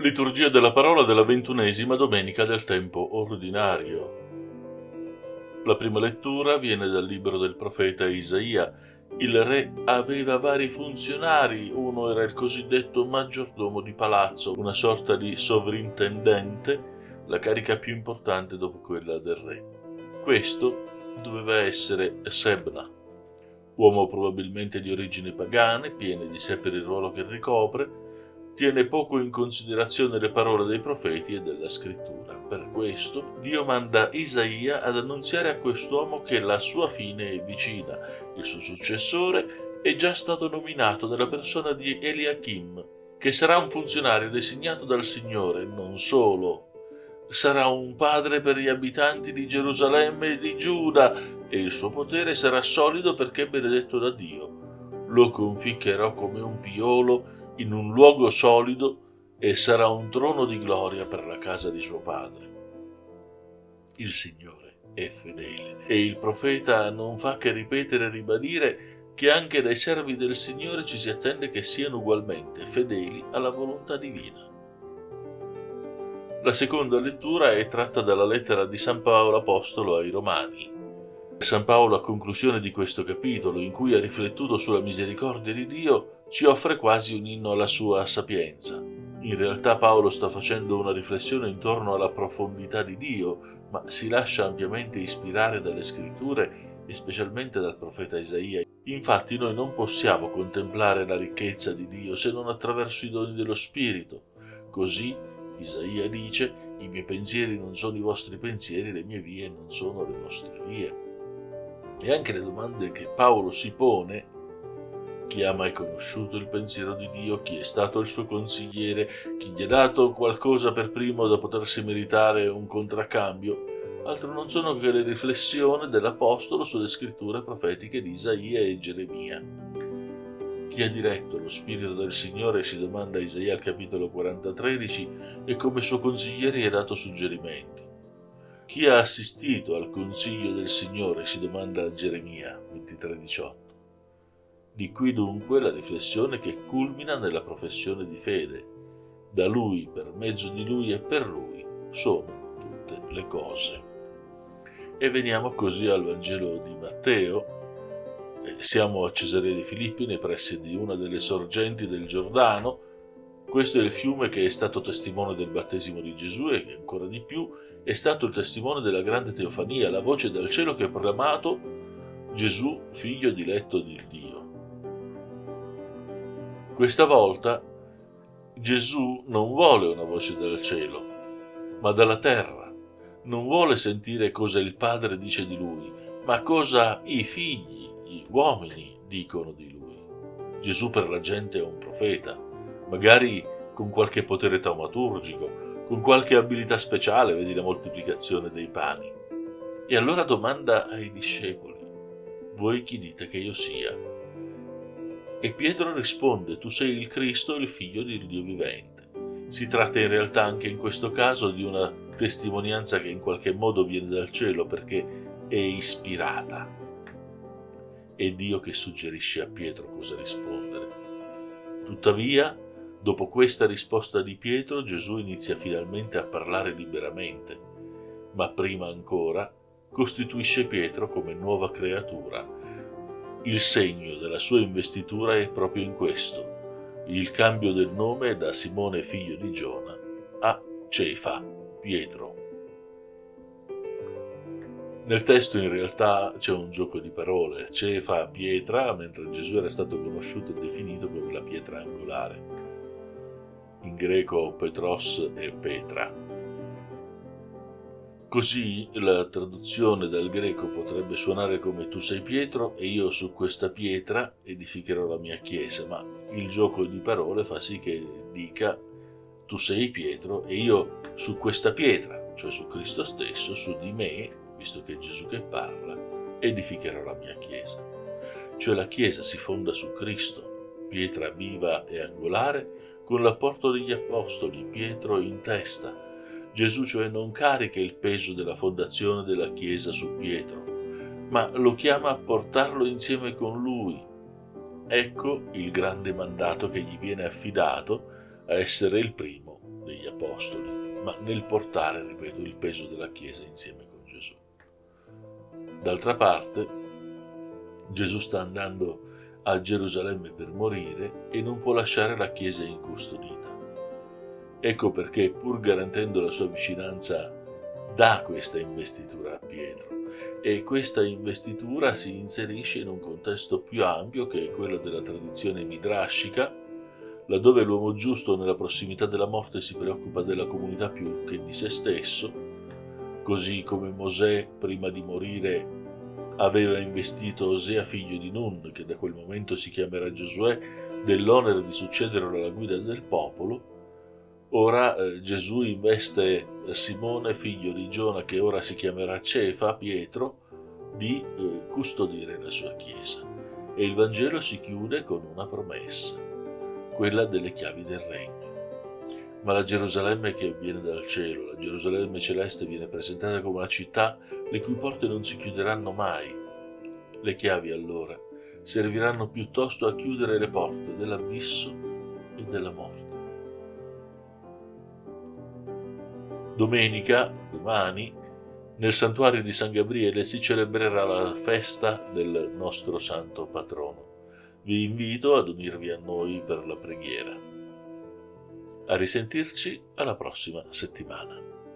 Liturgia della parola della ventunesima domenica del tempo ordinario. La prima lettura viene dal libro del profeta Isaia. Il re aveva vari funzionari, uno era il cosiddetto maggiordomo di palazzo, una sorta di sovrintendente, la carica più importante dopo quella del re. Questo doveva essere Sebna, uomo probabilmente di origini pagane, piene di sé per il ruolo che ricopre, tiene poco in considerazione le parole dei profeti e della scrittura. Per questo Dio manda Isaia ad annunziare a quest'uomo che la sua fine è vicina. Il suo successore è già stato nominato nella persona di Eliachim, che sarà un funzionario designato dal Signore, non solo sarà un padre per gli abitanti di Gerusalemme e di Giuda, e il suo potere sarà solido perché benedetto da Dio. Lo conficcherò come un piolo in un luogo solido e sarà un trono di gloria per la casa di suo padre. Il Signore è fedele e il profeta non fa che ripetere e ribadire che anche dai servi del Signore ci si attende che siano ugualmente fedeli alla volontà divina. La seconda lettura è tratta dalla lettera di San Paolo Apostolo ai Romani. San Paolo a conclusione di questo capitolo, in cui ha riflettuto sulla misericordia di Dio, ci offre quasi un inno alla sua sapienza. In realtà Paolo sta facendo una riflessione intorno alla profondità di Dio, ma si lascia ampiamente ispirare dalle scritture e specialmente dal profeta Isaia. Infatti noi non possiamo contemplare la ricchezza di Dio se non attraverso i doni dello Spirito. Così Isaia dice, i miei pensieri non sono i vostri pensieri, le mie vie non sono le vostre vie. E anche le domande che Paolo si pone chi ha mai conosciuto il pensiero di Dio? Chi è stato il suo consigliere? Chi gli ha dato qualcosa per primo da potersi meritare un contraccambio? Altro non sono che le riflessioni dell'Apostolo sulle scritture profetiche di Isaia e Geremia. Chi ha diretto lo Spirito del Signore, si domanda a Isaia al capitolo 40-13, e come suo consigliere gli ha dato suggerimenti. Chi ha assistito al consiglio del Signore, si domanda a Geremia 23-18. Di qui dunque la riflessione che culmina nella professione di fede. Da Lui, per mezzo di Lui e per Lui sono tutte le cose. E veniamo così al Vangelo di Matteo. Siamo a Cesarea di Filippi, nei pressi di una delle sorgenti del Giordano. Questo è il fiume che è stato testimone del battesimo di Gesù e ancora di più è stato il testimone della grande teofania, la voce dal cielo che ha proclamato Gesù, figlio diletto di Dio. Questa volta Gesù non vuole una voce dal cielo, ma dalla terra. Non vuole sentire cosa il Padre dice di lui, ma cosa i figli, gli uomini dicono di lui. Gesù per la gente è un profeta, magari con qualche potere taumaturgico, con qualche abilità speciale, vedi la moltiplicazione dei pani. E allora domanda ai discepoli, voi chi dite che io sia? E Pietro risponde, tu sei il Cristo, il figlio del Dio vivente. Si tratta in realtà anche in questo caso di una testimonianza che in qualche modo viene dal cielo perché è ispirata. È Dio che suggerisce a Pietro cosa rispondere. Tuttavia, dopo questa risposta di Pietro, Gesù inizia finalmente a parlare liberamente, ma prima ancora costituisce Pietro come nuova creatura il segno della sua investitura è proprio in questo, il cambio del nome da Simone figlio di Giona a Cefa, Pietro. Nel testo in realtà c'è un gioco di parole, Cefa, pietra, mentre Gesù era stato conosciuto e definito come la pietra angolare. In greco Petros e Petra. Così la traduzione dal greco potrebbe suonare come tu sei Pietro e io su questa pietra edificherò la mia chiesa, ma il gioco di parole fa sì che dica tu sei Pietro e io su questa pietra, cioè su Cristo stesso, su di me, visto che è Gesù che parla, edificherò la mia chiesa. Cioè la chiesa si fonda su Cristo, pietra viva e angolare, con l'apporto degli apostoli, Pietro in testa, Gesù cioè non carica il peso della fondazione della Chiesa su Pietro, ma lo chiama a portarlo insieme con lui. Ecco il grande mandato che gli viene affidato a essere il primo degli apostoli, ma nel portare, ripeto, il peso della Chiesa insieme con Gesù. D'altra parte, Gesù sta andando a Gerusalemme per morire e non può lasciare la Chiesa incustodita. Ecco perché, pur garantendo la sua vicinanza, dà questa investitura a Pietro. E questa investitura si inserisce in un contesto più ampio che è quello della tradizione midrashica, laddove l'uomo giusto nella prossimità della morte si preoccupa della comunità più che di se stesso, così come Mosè prima di morire aveva investito Osea figlio di Nun, che da quel momento si chiamerà Giosuè, dell'onere di succedere alla guida del popolo, ora eh, Gesù investe Simone figlio di Giona, che ora si chiamerà Cefa, Pietro, di eh, custodire la sua chiesa. E il Vangelo si chiude con una promessa, quella delle chiavi del regno. Ma la Gerusalemme che viene dal cielo, la Gerusalemme celeste viene presentata come una città le cui porte non si chiuderanno mai. Le chiavi allora serviranno piuttosto a chiudere le porte dell'abisso e della morte. Domenica, domani, nel santuario di San Gabriele si celebrerà la festa del nostro santo patrono. Vi invito ad unirvi a noi per la preghiera. A risentirci alla prossima settimana.